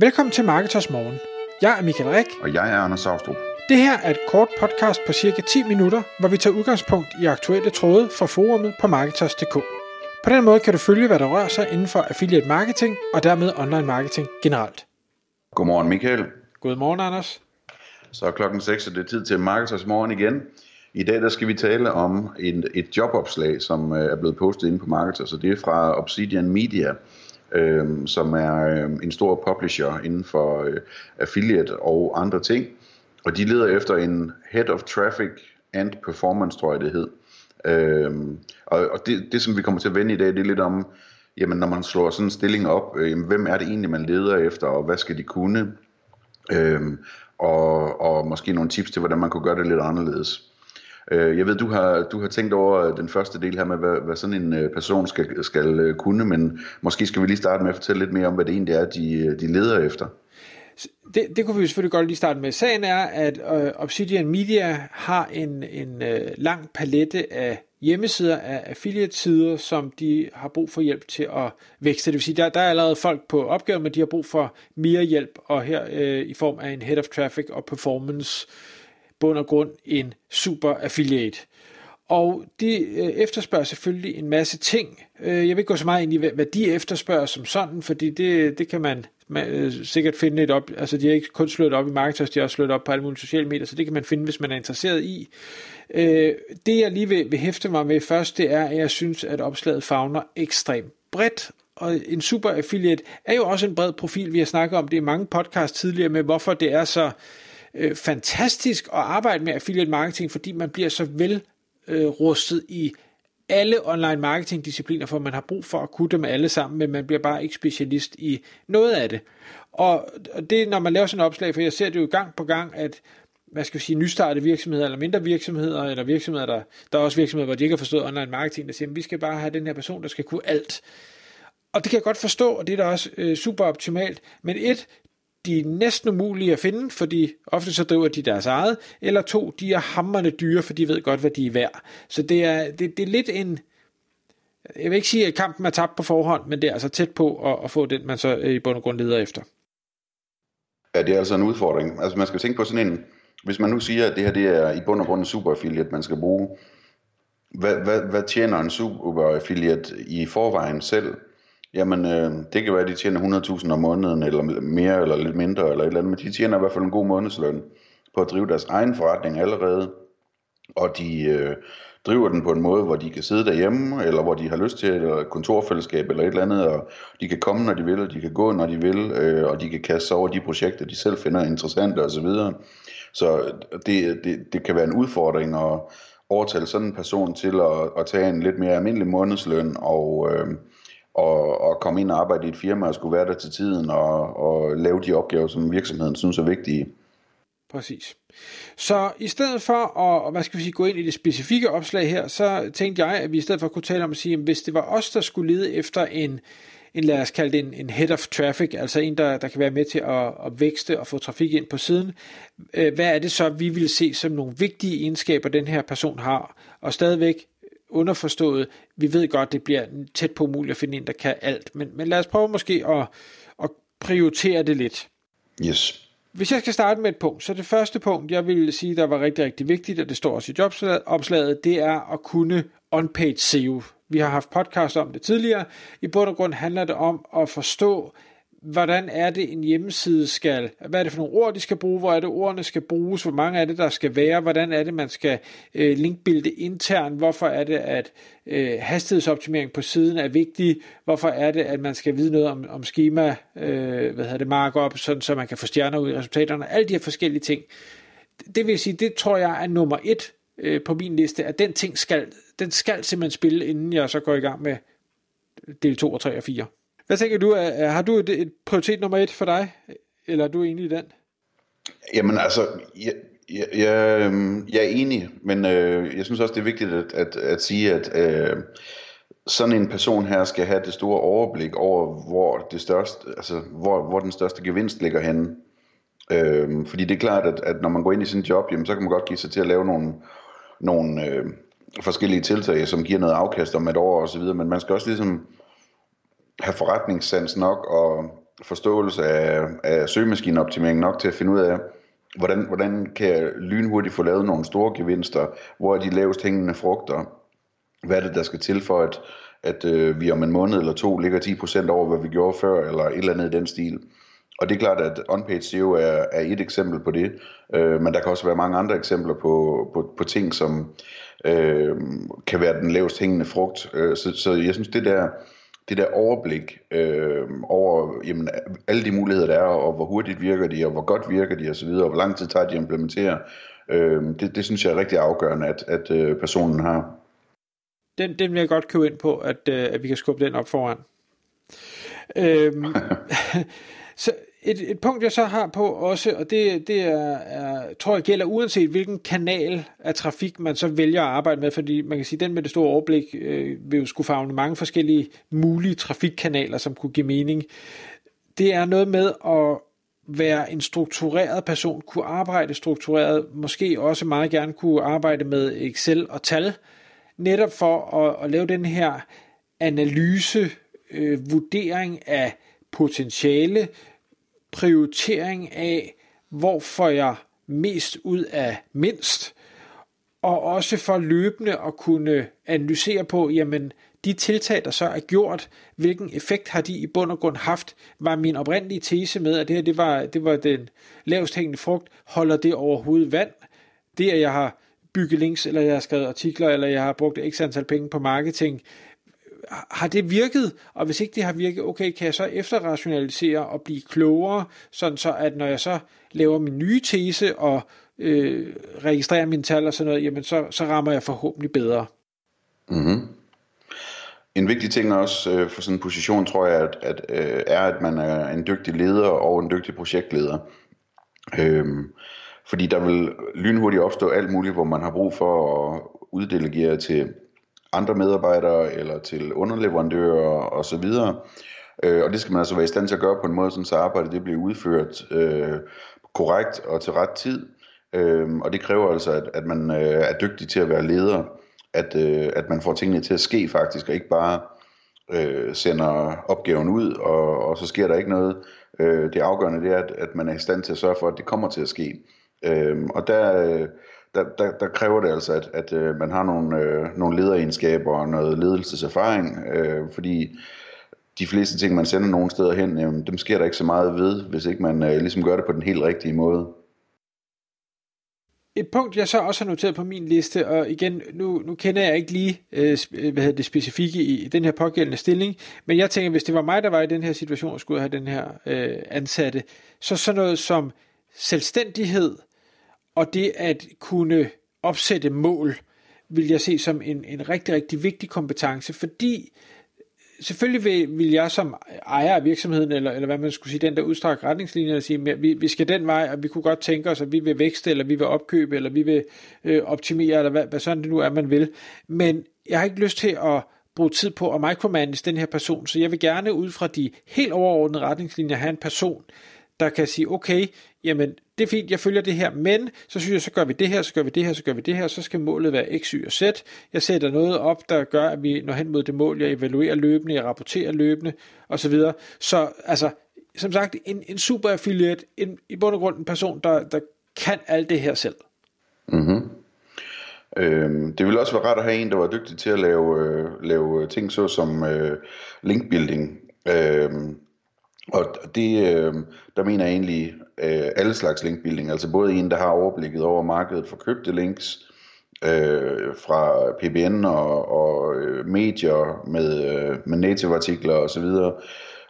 Velkommen til Marketers Morgen. Jeg er Michael Rik. Og jeg er Anders Saustrup. Det her er et kort podcast på cirka 10 minutter, hvor vi tager udgangspunkt i aktuelle tråde fra forumet på Marketers.dk. På den måde kan du følge, hvad der rører sig inden for affiliate marketing og dermed online marketing generelt. Godmorgen Michael. Godmorgen Anders. Så er klokken 6, og det er tid til Marketers Morgen igen. I dag der skal vi tale om en, et jobopslag, som øh, er blevet postet inde på Marketers, og det er fra Obsidian Media øh, som er øh, en stor publisher inden for øh, affiliate og andre ting. Og de leder efter en Head of Traffic and Performance, tror jeg det hed. Øh, og og det, det, som vi kommer til at vende i dag, det er lidt om, jamen når man slår sådan en stilling op, øh, hvem er det egentlig, man leder efter, og hvad skal de kunne? Øh, og, og måske nogle tips til, hvordan man kunne gøre det lidt anderledes. Øh, jeg ved, du har, du har tænkt over øh, den første del her med, hvad, hvad sådan en øh, person skal, skal øh, kunne, men måske skal vi lige starte med at fortælle lidt mere om, hvad det egentlig er, de, de leder efter. Det, det kunne vi selvfølgelig godt lige starte med. Sagen er, at øh, Obsidian Media har en, en øh, lang palette af hjemmesider, af affiliate-sider, som de har brug for hjælp til at vækste. Det vil sige, der, der er allerede folk på opgaven, men de har brug for mere hjælp, og her øh, i form af en Head of Traffic og Performance bund og grund en super affiliate. Og de øh, efterspørger selvfølgelig en masse ting. Øh, jeg vil ikke gå så meget ind i, hvad de efterspørger som sådan, fordi det, det kan man, man øh, sikkert finde et op. Altså, de har ikke kun slået op i Marketers, de har også slået op på alle mulige sociale medier, så det kan man finde, hvis man er interesseret i. Øh, det, jeg lige vil, vil hæfte mig med først, det er, at jeg synes, at opslaget fagner ekstremt bredt, og en super affiliate er jo også en bred profil. Vi har snakket om det i mange podcasts tidligere med, hvorfor det er så øh, fantastisk at arbejde med affiliate marketing, fordi man bliver så vel øh, rustet i alle online marketing discipliner, for man har brug for at kunne dem alle sammen, men man bliver bare ikke specialist i noget af det. Og det når man laver sådan et opslag, for jeg ser det jo gang på gang, at hvad skal vi sige, nystartede virksomheder, eller mindre virksomheder, eller virksomheder, der, der er også virksomheder, hvor de ikke har forstået online marketing, der siger, at vi skal bare have den her person, der skal kunne alt. Og det kan jeg godt forstå, og det er da også øh, super optimalt. Men et, de er næsten umulige at finde, fordi ofte så driver de deres eget, eller to, de er hammerne dyre, for de ved godt, hvad de er værd. Så det er, det, det er lidt en, jeg vil ikke sige, at kampen er tabt på forhånd, men det er altså tæt på at, at få den, man så øh, i bund og grund leder efter. Ja, det er altså en udfordring. Altså man skal tænke på sådan en, hvis man nu siger, at det her det er i bund og grund en super affiliate, man skal bruge, hvad, hvad, hvad tjener en super affiliate i forvejen selv? Jamen, øh, det kan være, at de tjener 100.000 om måneden, eller mere, eller lidt mindre, eller et eller andet, men de tjener i hvert fald en god månedsløn på at drive deres egen forretning allerede, og de øh, driver den på en måde, hvor de kan sidde derhjemme, eller hvor de har lyst til et kontorfællesskab eller et eller andet, og de kan komme, når de vil, og de kan gå, når de vil, øh, og de kan kaste sig over de projekter, de selv finder interessante osv. Så, så det, det, det kan være en udfordring at overtale sådan en person til at, at tage en lidt mere almindelig månedsløn, og... Øh, og, og komme ind og arbejde i et firma og skulle være der til tiden og, og lave de opgaver, som virksomheden synes er vigtige. Præcis. Så i stedet for at hvad skal vi sige, gå ind i det specifikke opslag her, så tænkte jeg, at vi i stedet for kunne tale om at sige, at hvis det var os, der skulle lede efter en, en lad os kalde det en, en head of traffic, altså en, der, der kan være med til at, at vækste og få trafik ind på siden, øh, hvad er det så, vi vil se som nogle vigtige egenskaber, den her person har, og stadigvæk underforstået, vi ved godt, det bliver tæt på umuligt at finde en, der kan alt, men, men lad os prøve måske at, at prioritere det lidt. Yes. Hvis jeg skal starte med et punkt, så det første punkt, jeg vil sige, der var rigtig, rigtig vigtigt, og det står også i jobopslaget, det er at kunne on-page SEO. Vi har haft podcast om det tidligere. I bund og grund handler det om at forstå, hvordan er det en hjemmeside skal, hvad er det for nogle ord, de skal bruge, hvor er det ordene skal bruges, hvor mange er det, der skal være, hvordan er det, man skal øh, linkbilde internt, hvorfor er det, at øh, hastighedsoptimering på siden er vigtig, hvorfor er det, at man skal vide noget om, om schema, øh, hvad hedder det, markup, sådan, så man kan få stjerner ud i resultaterne, alle de her forskellige ting. Det vil sige, det tror jeg er nummer et øh, på min liste, at den ting skal, den skal simpelthen spille, inden jeg så går i gang med del 2 og 3 og 4. Hvad tænker du? Har du et, et prioritet nummer et for dig? Eller er du enig i den? Jamen altså, jeg, jeg, jeg, jeg er enig, men øh, jeg synes også, det er vigtigt at, at, at sige, at øh, sådan en person her skal have det store overblik over, hvor, det største, altså, hvor, hvor den største gevinst ligger henne. Øh, fordi det er klart, at, at når man går ind i sin job, jamen, så kan man godt give sig til at lave nogle, nogle øh, forskellige tiltag, som giver noget afkast om et år osv., men man skal også ligesom have forretningssans nok og, forståelse af, af søgemaskineoptimering nok til at finde ud af, hvordan, hvordan kan jeg lynhurtigt få lavet nogle store gevinster, hvor er de lavest hængende frugter, hvad er det, der skal til for, at, at øh, vi om en måned eller to ligger 10% over, hvad vi gjorde før, eller et eller andet i den stil. Og det er klart, at on-page SEO er, er et eksempel på det, øh, men der kan også være mange andre eksempler på, på, på ting, som øh, kan være den lavest hængende frugt. Øh, så, så jeg synes, det der, det der overblik øh, over jamen, alle de muligheder, der er, og hvor hurtigt virker de, og hvor godt virker de osv., og hvor lang tid tager de at implementere, øh, det, det synes jeg er rigtig afgørende, at, at øh, personen har. Den, den vil jeg godt købe ind på, at, øh, at vi kan skubbe den op foran. Øhm, så et, et punkt, jeg så har på også, og det, det er, er, tror jeg gælder uanset hvilken kanal af trafik, man så vælger at arbejde med, fordi man kan sige, den med det store overblik øh, vil jo skulle fagne mange forskellige mulige trafikkanaler, som kunne give mening. Det er noget med at være en struktureret person, kunne arbejde struktureret, måske også meget gerne kunne arbejde med Excel og tal, netop for at, at lave den her analyse, øh, vurdering af potentiale, prioritering af, hvor får jeg mest ud af mindst, og også for løbende at kunne analysere på, jamen de tiltag, der så er gjort, hvilken effekt har de i bund og grund haft, var min oprindelige tese med, at det her det var, det var den lavest hængende frugt, holder det overhovedet vand? Det, at jeg har bygget links, eller jeg har skrevet artikler, eller jeg har brugt x antal penge på marketing, har det virket? Og hvis ikke det har virket, okay, kan jeg så efterrationalisere og blive klogere, sådan så at når jeg så laver min nye tese og øh, registrerer mine tal og sådan noget, jamen så, så rammer jeg forhåbentlig bedre. Mm-hmm. En vigtig ting også øh, for sådan en position, tror jeg, at, at, øh, er, at man er en dygtig leder og en dygtig projektleder. Øhm, fordi der vil lynhurtigt opstå alt muligt, hvor man har brug for at uddelegere til andre medarbejdere eller til underleverandører osv. Øh, og det skal man altså være i stand til at gøre på en måde, så arbejdet det bliver udført øh, korrekt og til ret tid. Øh, og det kræver altså, at, at man øh, er dygtig til at være leder, at, øh, at man får tingene til at ske faktisk, og ikke bare øh, sender opgaven ud, og, og så sker der ikke noget. Øh, det afgørende det er, at, at man er i stand til at sørge for, at det kommer til at ske. Øh, og der... Øh, der, der, der kræver det altså, at, at øh, man har nogle, øh, nogle lederegenskaber og noget ledelseserfaring, øh, fordi de fleste ting, man sender nogle steder hen, jamen, dem sker der ikke så meget ved, hvis ikke man øh, ligesom gør det på den helt rigtige måde. Et punkt, jeg så også har noteret på min liste, og igen, nu, nu kender jeg ikke lige øh, øh hvad hedder det specifikke i, i den her pågældende stilling, men jeg tænker, hvis det var mig, der var i den her situation og skulle have den her øh, ansatte, så sådan noget som selvstændighed, og det at kunne opsætte mål, vil jeg se som en, en rigtig, rigtig vigtig kompetence, fordi selvfølgelig vil, vil jeg som ejer af virksomheden, eller, eller hvad man skulle sige, den der udstrakte retningslinjer, og sige, vi, vi skal den vej, og vi kunne godt tænke os, at vi vil vækste, eller vi vil opkøbe, eller vi vil øh, optimere, eller hvad, hvad sådan det nu er, man vil. Men jeg har ikke lyst til at bruge tid på at micromanage den her person, så jeg vil gerne ud fra de helt overordnede retningslinjer have en person, der kan sige, okay, jamen det er fint, jeg følger det her, men så synes jeg, så gør vi det her, så gør vi det her, så gør vi det her, så skal målet være x, y og z. Jeg sætter noget op, der gør, at vi når hen mod det mål, jeg evaluerer løbende, jeg rapporterer løbende, osv. Så, så altså, som sagt, en, en super affiliate, en, i bund og grund en person, der, der kan alt det her selv. Mm-hmm. Øhm, det ville også være rart at have en, der var dygtig til at lave, øh, lave ting så som øh, linkbuilding. Øhm, og det, øh, der mener jeg egentlig øh, alle slags linkbuilding, altså både en, der har overblikket over markedet for købte links, øh, fra PBN og, og øh, medier med, øh, med native artikler osv.,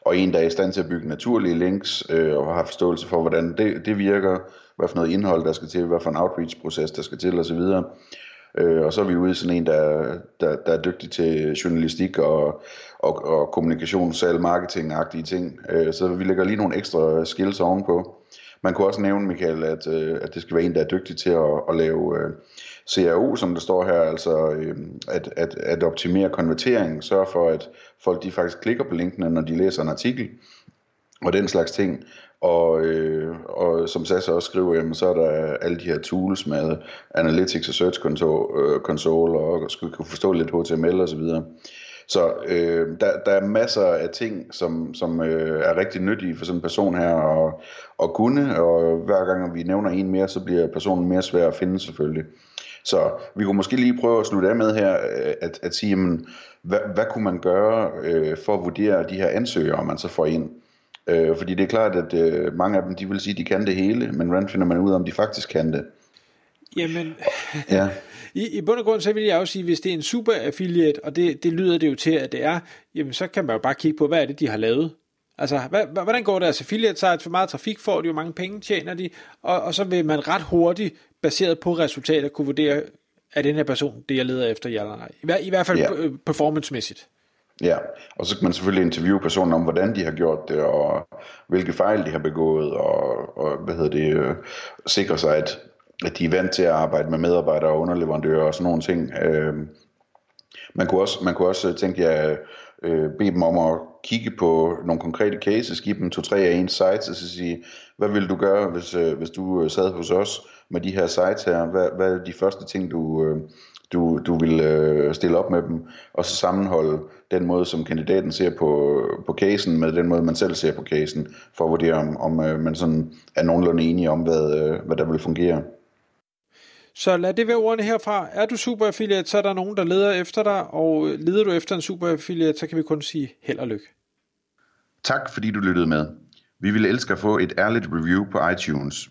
og en, der er i stand til at bygge naturlige links øh, og har forståelse for, hvordan det, det virker, hvad for noget indhold, der skal til, hvad for en outreach-proces, der skal til osv., Øh, og så er vi ude i sådan en, der, der, der er dygtig til journalistik og, og, og kommunikation, salg, marketing-agtige ting. Øh, så vi lægger lige nogle ekstra skills ovenpå. Man kunne også nævne, Michael, at, øh, at det skal være en, der er dygtig til at, at lave øh, CRO, som der står her, altså øh, at, at, at optimere konverteringen, sørge for, at folk de faktisk klikker på linkene, når de læser en artikel, og den slags ting. Og, øh, og som Sasa også skriver, jamen, så er der alle de her tools med Analytics og Search Console, øh, console og skulle kunne forstå lidt HTML og så videre. Så øh, der, der er masser af ting, som, som øh, er rigtig nyttige for sådan en person her at, at kunne, og hver gang vi nævner en mere, så bliver personen mere svær at finde selvfølgelig. Så vi kunne måske lige prøve at slutte af med her, øh, at, at sige, jamen, hvad, hvad kunne man gøre øh, for at vurdere de her ansøgere, man så får ind? Øh, fordi det er klart, at øh, mange af dem, de vil sige, at de kan det hele, men hvordan finder man ud af, om de faktisk kan det? Jamen, ja. i, i bund og grund, så vil jeg også sige, hvis det er en super affiliate, og det, det lyder det jo til, at det er, jamen så kan man jo bare kigge på, hvad er det, de har lavet. Altså, hvad, hvordan går deres affiliate site? For meget trafik får de jo, mange penge tjener de, og, og så vil man ret hurtigt, baseret på resultater, kunne vurdere, er den her person det, jeg leder efter, ja eller nej. I, i hvert fald ja. performancemæssigt. Ja, og så kan man selvfølgelig interviewe personen om, hvordan de har gjort det, og hvilke fejl de har begået, og, og hvad hedder det, øh, sikre sig, at, at de er vant til at arbejde med medarbejdere og underleverandører og sådan nogle ting. Øh, man kunne også, man kunne også tænke jeg, øh, bede dem om at kigge på nogle konkrete cases, give dem to-tre af ens sites, og så sige, hvad vil du gøre, hvis, øh, hvis du øh, sad hos os med de her sites her? Hvad, hvad er de første ting, du, øh, du, du vil øh, stille op med dem, og så sammenholde den måde, som kandidaten ser på, på casen, med den måde, man selv ser på casen, for at vurdere, om, om øh, man sådan er nogenlunde enige om, hvad, øh, hvad der vil fungere. Så lad det være ordene herfra. Er du super affiliate, så er der nogen, der leder efter dig, og leder du efter en super affiliate, så kan vi kun sige held og lykke. Tak fordi du lyttede med. Vi ville elske at få et ærligt review på iTunes.